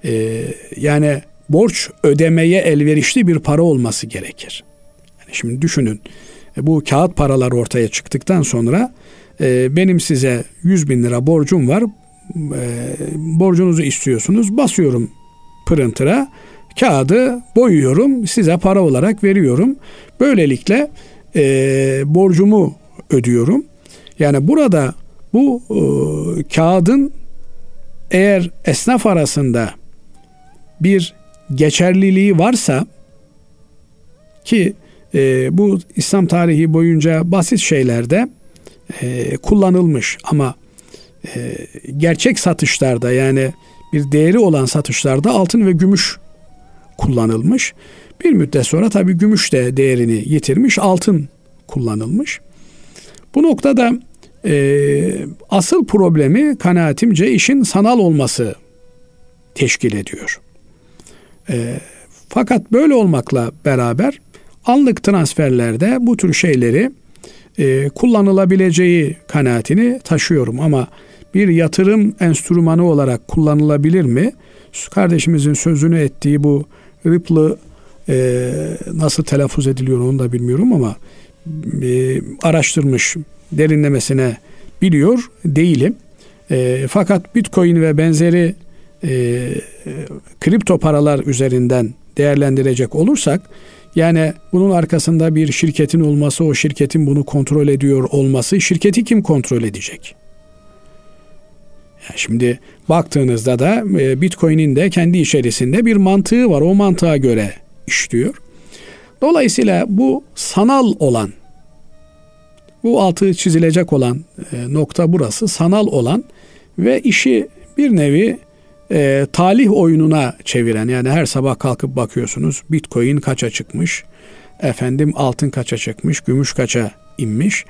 E, yani borç ödemeye elverişli bir para olması gerekir. Yani şimdi düşünün e, bu kağıt paralar ortaya çıktıktan sonra e, benim size 100 bin lira borcum var. E, borcunuzu istiyorsunuz. Basıyorum printer'a. Kağıdı boyuyorum. Size para olarak veriyorum. Böylelikle e, borcumu ödüyorum. Yani burada bu e, kağıdın eğer esnaf arasında bir geçerliliği varsa ki e, bu İslam tarihi boyunca basit şeylerde e, kullanılmış ama e, gerçek satışlarda yani bir değeri olan satışlarda altın ve gümüş kullanılmış. Bir müddet sonra tabii gümüş de değerini yitirmiş, altın kullanılmış. Bu noktada e, asıl problemi kanaatimce işin sanal olması teşkil ediyor. E, fakat böyle olmakla beraber anlık transferlerde bu tür şeyleri e, kullanılabileceği kanaatini taşıyorum ama bir yatırım enstrümanı olarak kullanılabilir mi? Kardeşimizin sözünü ettiği bu Ripple e, nasıl telaffuz ediliyor onu da bilmiyorum ama e, araştırmış derinlemesine biliyor değilim. E, fakat Bitcoin ve benzeri e, kripto paralar üzerinden değerlendirecek olursak yani bunun arkasında bir şirketin olması, o şirketin bunu kontrol ediyor olması, şirketi kim kontrol edecek? Yani şimdi baktığınızda da e, Bitcoin'in de kendi içerisinde bir mantığı var. O mantığa göre işliyor. Dolayısıyla bu sanal olan, bu altı çizilecek olan e, nokta burası. Sanal olan ve işi bir nevi e, talih oyununa çeviren yani her sabah kalkıp bakıyorsunuz bitcoin kaça çıkmış efendim altın kaça çıkmış gümüş kaça inmiş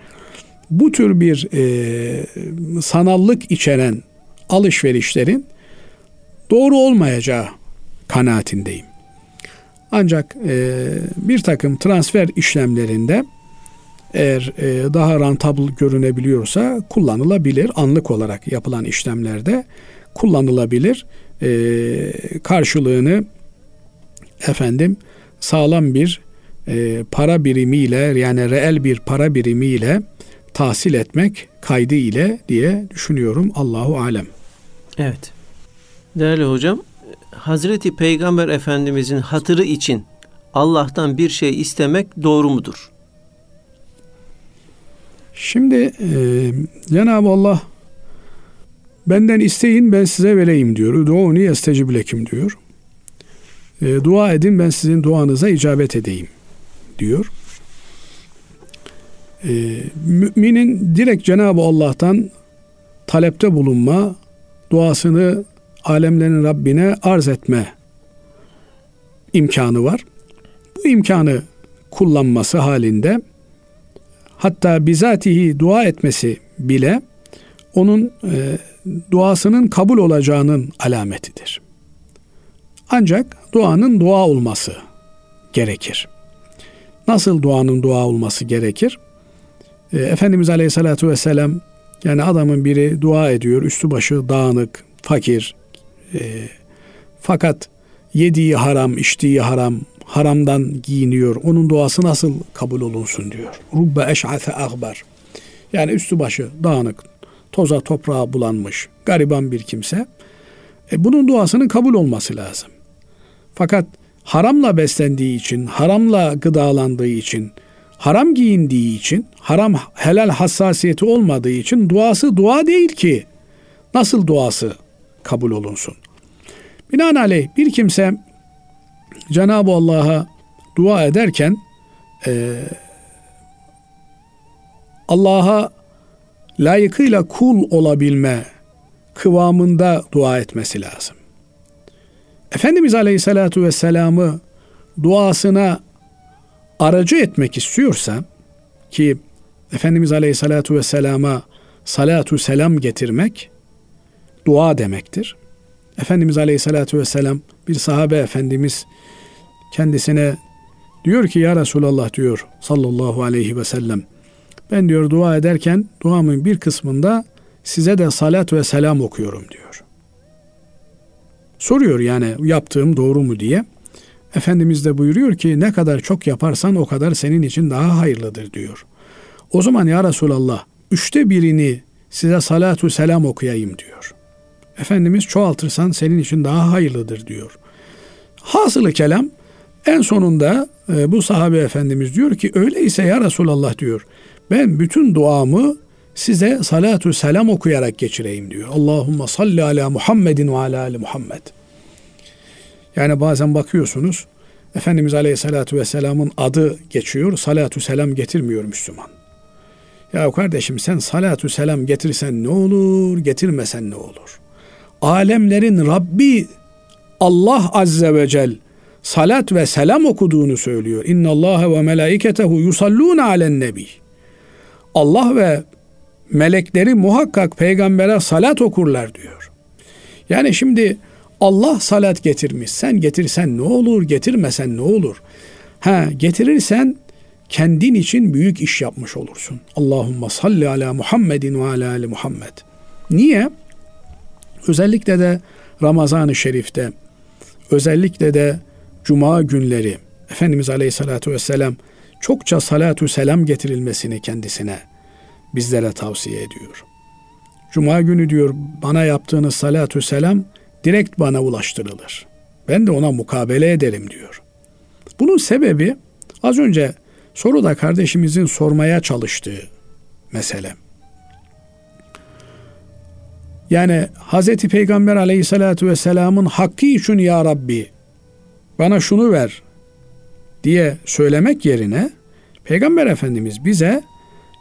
bu tür bir e, sanallık içeren alışverişlerin doğru olmayacağı kanaatindeyim. Ancak e, bir takım transfer işlemlerinde eğer e, daha rentable görünebiliyorsa kullanılabilir. Anlık olarak yapılan işlemlerde kullanılabilir. E, karşılığını efendim sağlam bir e, para birimiyle yani reel bir para birimiyle tahsil etmek kaydı ile diye düşünüyorum. Allahu alem. Evet. Değerli hocam, Hazreti Peygamber Efendimizin hatırı için Allah'tan bir şey istemek doğru mudur? Şimdi e, Cenab-ı Allah benden isteyin ben size vereyim diyor. Du'uni yestecib lekim diyor. E, dua edin ben sizin duanıza icabet edeyim diyor. E, müminin direkt Cenab-ı Allah'tan talepte bulunma, duasını alemlerin Rabbine arz etme imkanı var. Bu imkanı kullanması halinde hatta bizatihi dua etmesi bile onun e, duasının kabul olacağının alametidir. Ancak duanın dua olması gerekir. Nasıl duanın dua olması gerekir? E, Efendimiz Aleyhisselatü Vesselam yani adamın biri dua ediyor, üstü başı dağınık, fakir. E, fakat yediği haram, içtiği haram, haramdan giyiniyor. Onun duası nasıl kabul olunsun diyor. Rubbe eş'afe akbar. Yani üstü başı dağınık, toza toprağa bulanmış, gariban bir kimse. E, bunun duasının kabul olması lazım. Fakat haramla beslendiği için, haramla gıdalandığı için, haram giyindiği için, haram helal hassasiyeti olmadığı için duası dua değil ki. Nasıl duası kabul olunsun? Binaenaleyh bir kimse Cenab-ı Allah'a dua ederken e, Allah'a layıkıyla kul olabilme kıvamında dua etmesi lazım. Efendimiz Aleyhisselatü Vesselam'ı duasına aracı etmek istiyorsa ki Efendimiz Aleyhisselatü Vesselam'a salatu selam getirmek dua demektir. Efendimiz Aleyhisselatü Vesselam bir sahabe efendimiz kendisine diyor ki ya Resulallah diyor sallallahu aleyhi ve sellem ben diyor dua ederken duamın bir kısmında size de salat ve selam okuyorum diyor. Soruyor yani yaptığım doğru mu diye. Efendimiz de buyuruyor ki ne kadar çok yaparsan o kadar senin için daha hayırlıdır diyor. O zaman ya Resulallah üçte birini size salatu selam okuyayım diyor. Efendimiz çoğaltırsan senin için daha hayırlıdır diyor. Hasılı kelam en sonunda e, bu sahabe efendimiz diyor ki öyleyse ya Resulallah diyor. Ben bütün duamı size salatu selam okuyarak geçireyim diyor. Allahumma salli ala Muhammedin ve ala ali Muhammed. Yani bazen bakıyorsunuz Efendimiz Aleyhisselatü Vesselam'ın adı geçiyor, salatu selam getirmiyor Müslüman. Ya kardeşim sen salatü selam getirsen ne olur, getirmesen ne olur? Alemlerin Rabbi Allah Azze ve Celle salat ve selam okuduğunu söylüyor. İnna Allah ve melaiketehu yusallun alen nebi. Allah ve melekleri muhakkak peygambere salat okurlar diyor. Yani şimdi Allah salat getirmiş. Sen getirsen ne olur, getirmesen ne olur? Ha getirirsen kendin için büyük iş yapmış olursun. Allahumma salli ala Muhammedin ve ala ali Muhammed. Niye? Özellikle de Ramazan-ı Şerif'te, özellikle de Cuma günleri Efendimiz Aleyhisselatü Vesselam çokça salatu selam getirilmesini kendisine bizlere tavsiye ediyor. Cuma günü diyor bana yaptığınız salatu selam direkt bana ulaştırılır. Ben de ona mukabele ederim diyor. Bunun sebebi az önce soruda kardeşimizin sormaya çalıştığı mesele. Yani Hz. Peygamber aleyhissalatü vesselamın hakkı için ya Rabbi bana şunu ver diye söylemek yerine Peygamber Efendimiz bize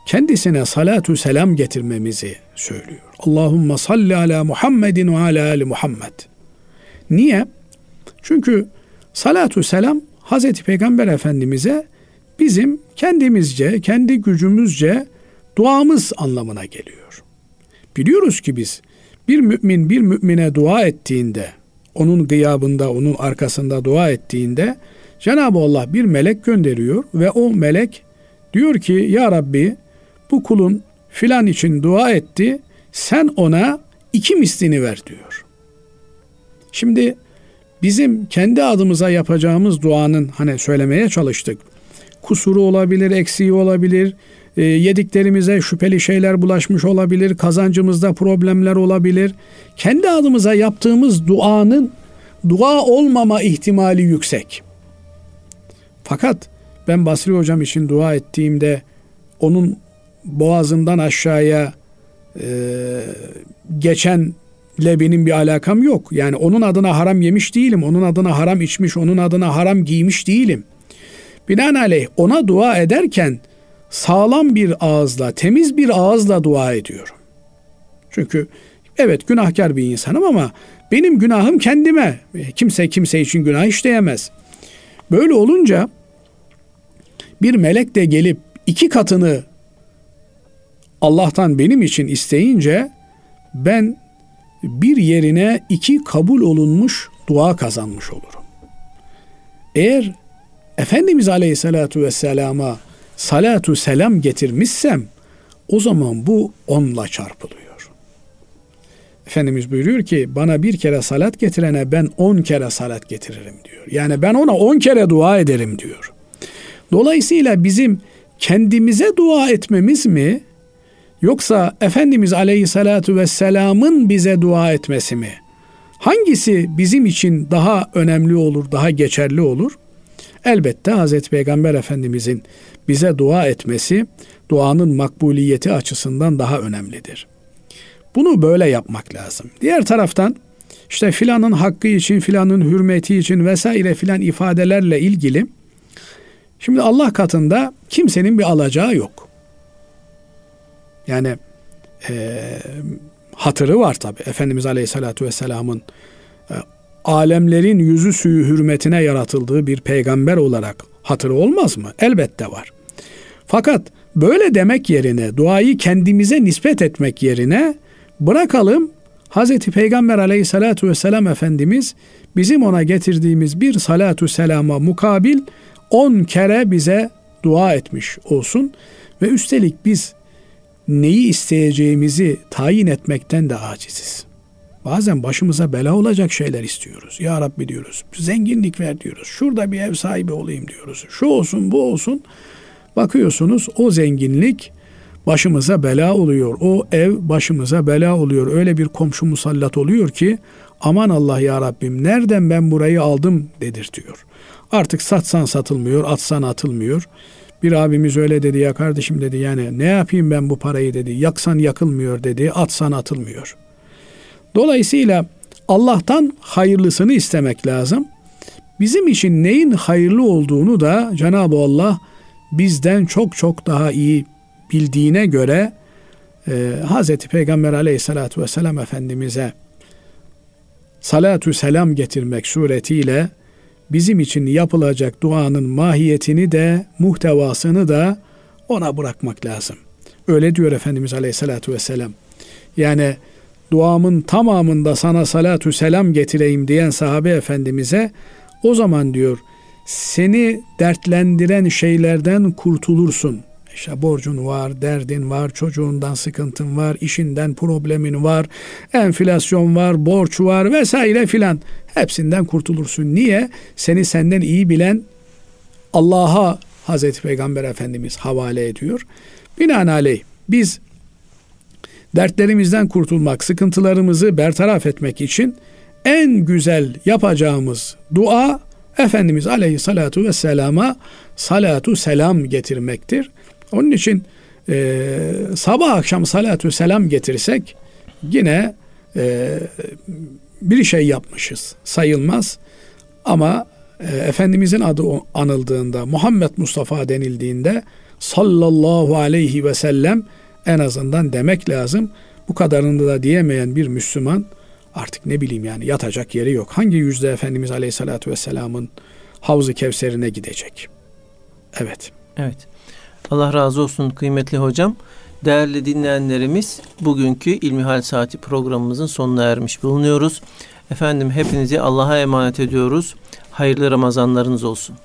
kendisine salatu selam getirmemizi söylüyor. Allahumma salli ala Muhammedin ve ala ali Muhammed. Niye? Çünkü salatu selam Hazreti Peygamber Efendimiz'e bizim kendimizce, kendi gücümüzce duamız anlamına geliyor. Biliyoruz ki biz bir mümin bir mümine dua ettiğinde, onun gıyabında, onun arkasında dua ettiğinde Cenab-ı Allah bir melek gönderiyor ve o melek diyor ki ya Rabbi bu kulun filan için dua etti sen ona iki mislini ver diyor. Şimdi bizim kendi adımıza yapacağımız duanın hani söylemeye çalıştık. Kusuru olabilir, eksiği olabilir, e, yediklerimize şüpheli şeyler bulaşmış olabilir, kazancımızda problemler olabilir. Kendi adımıza yaptığımız duanın dua olmama ihtimali yüksek. Fakat ben Basri hocam için dua ettiğimde onun boğazından aşağıya e, geçenle benim bir alakam yok. Yani onun adına haram yemiş değilim. Onun adına haram içmiş, onun adına haram giymiş değilim. Binaenaleyh ona dua ederken sağlam bir ağızla, temiz bir ağızla dua ediyorum. Çünkü evet günahkar bir insanım ama benim günahım kendime. Kimse kimse için günah işleyemez. Böyle olunca bir melek de gelip iki katını Allah'tan benim için isteyince ben bir yerine iki kabul olunmuş dua kazanmış olurum. Eğer Efendimiz Aleyhisselatü Vesselam'a salatu selam getirmişsem o zaman bu onla çarpılıyor. Efendimiz buyuruyor ki bana bir kere salat getirene ben on kere salat getiririm diyor. Yani ben ona on kere dua ederim diyor. Dolayısıyla bizim kendimize dua etmemiz mi yoksa Efendimiz Aleyhisselatü Vesselam'ın bize dua etmesi mi? Hangisi bizim için daha önemli olur, daha geçerli olur? Elbette Hazreti Peygamber Efendimizin bize dua etmesi duanın makbuliyeti açısından daha önemlidir. Bunu böyle yapmak lazım. Diğer taraftan işte filanın hakkı için, filanın hürmeti için vesaire filan ifadelerle ilgili şimdi Allah katında kimsenin bir alacağı yok. Yani e, hatırı var tabi. Efendimiz Aleyhisselatü Vesselam'ın e, alemlerin yüzü suyu hürmetine yaratıldığı bir peygamber olarak hatırı olmaz mı? Elbette var. Fakat böyle demek yerine duayı kendimize nispet etmek yerine bırakalım Hazreti Peygamber aleyhissalatu vesselam Efendimiz bizim ona getirdiğimiz bir salatu selama mukabil on kere bize dua etmiş olsun ve üstelik biz neyi isteyeceğimizi tayin etmekten de aciziz. Bazen başımıza bela olacak şeyler istiyoruz. Ya Rabbi diyoruz. Zenginlik ver diyoruz. Şurada bir ev sahibi olayım diyoruz. Şu olsun bu olsun. Bakıyorsunuz o zenginlik başımıza bela oluyor. O ev başımıza bela oluyor. Öyle bir komşu musallat oluyor ki aman Allah ya Rabbim nereden ben burayı aldım dedirtiyor. Artık satsan satılmıyor, atsan atılmıyor. Bir abimiz öyle dedi ya kardeşim dedi yani ne yapayım ben bu parayı dedi. Yaksan yakılmıyor dedi, atsan atılmıyor. Dolayısıyla Allah'tan hayırlısını istemek lazım. Bizim için neyin hayırlı olduğunu da Cenab-ı Allah bizden çok çok daha iyi bildiğine göre e, Hazreti Peygamber aleyhissalatu vesselam Efendimiz'e salatu selam getirmek suretiyle bizim için yapılacak duanın mahiyetini de muhtevasını da ona bırakmak lazım. Öyle diyor Efendimiz Aleyhisselatü Vesselam. Yani duamın tamamında sana salatu selam getireyim diyen sahabe efendimize o zaman diyor seni dertlendiren şeylerden kurtulursun. İşte borcun var, derdin var, çocuğundan sıkıntın var, işinden problemin var, enflasyon var, borç var vesaire filan. Hepsinden kurtulursun. Niye? Seni senden iyi bilen Allah'a Hazreti Peygamber Efendimiz havale ediyor. Binaenaleyh biz dertlerimizden kurtulmak, sıkıntılarımızı bertaraf etmek için en güzel yapacağımız dua Efendimiz Aleyhissalatu Vesselam'a salatu selam getirmektir. Onun için e, sabah akşam salatu selam getirsek yine e, bir şey yapmışız sayılmaz. Ama e, Efendimizin adı anıldığında Muhammed Mustafa denildiğinde sallallahu aleyhi ve sellem en azından demek lazım. Bu kadarını da diyemeyen bir Müslüman artık ne bileyim yani yatacak yeri yok. Hangi yüzde Efendimiz Aleyhisselatü Vesselam'ın Havz-ı Kevser'ine gidecek? Evet. Evet. Allah razı olsun kıymetli hocam. Değerli dinleyenlerimiz bugünkü İlmihal Saati programımızın sonuna ermiş bulunuyoruz. Efendim hepinizi Allah'a emanet ediyoruz. Hayırlı Ramazanlarınız olsun.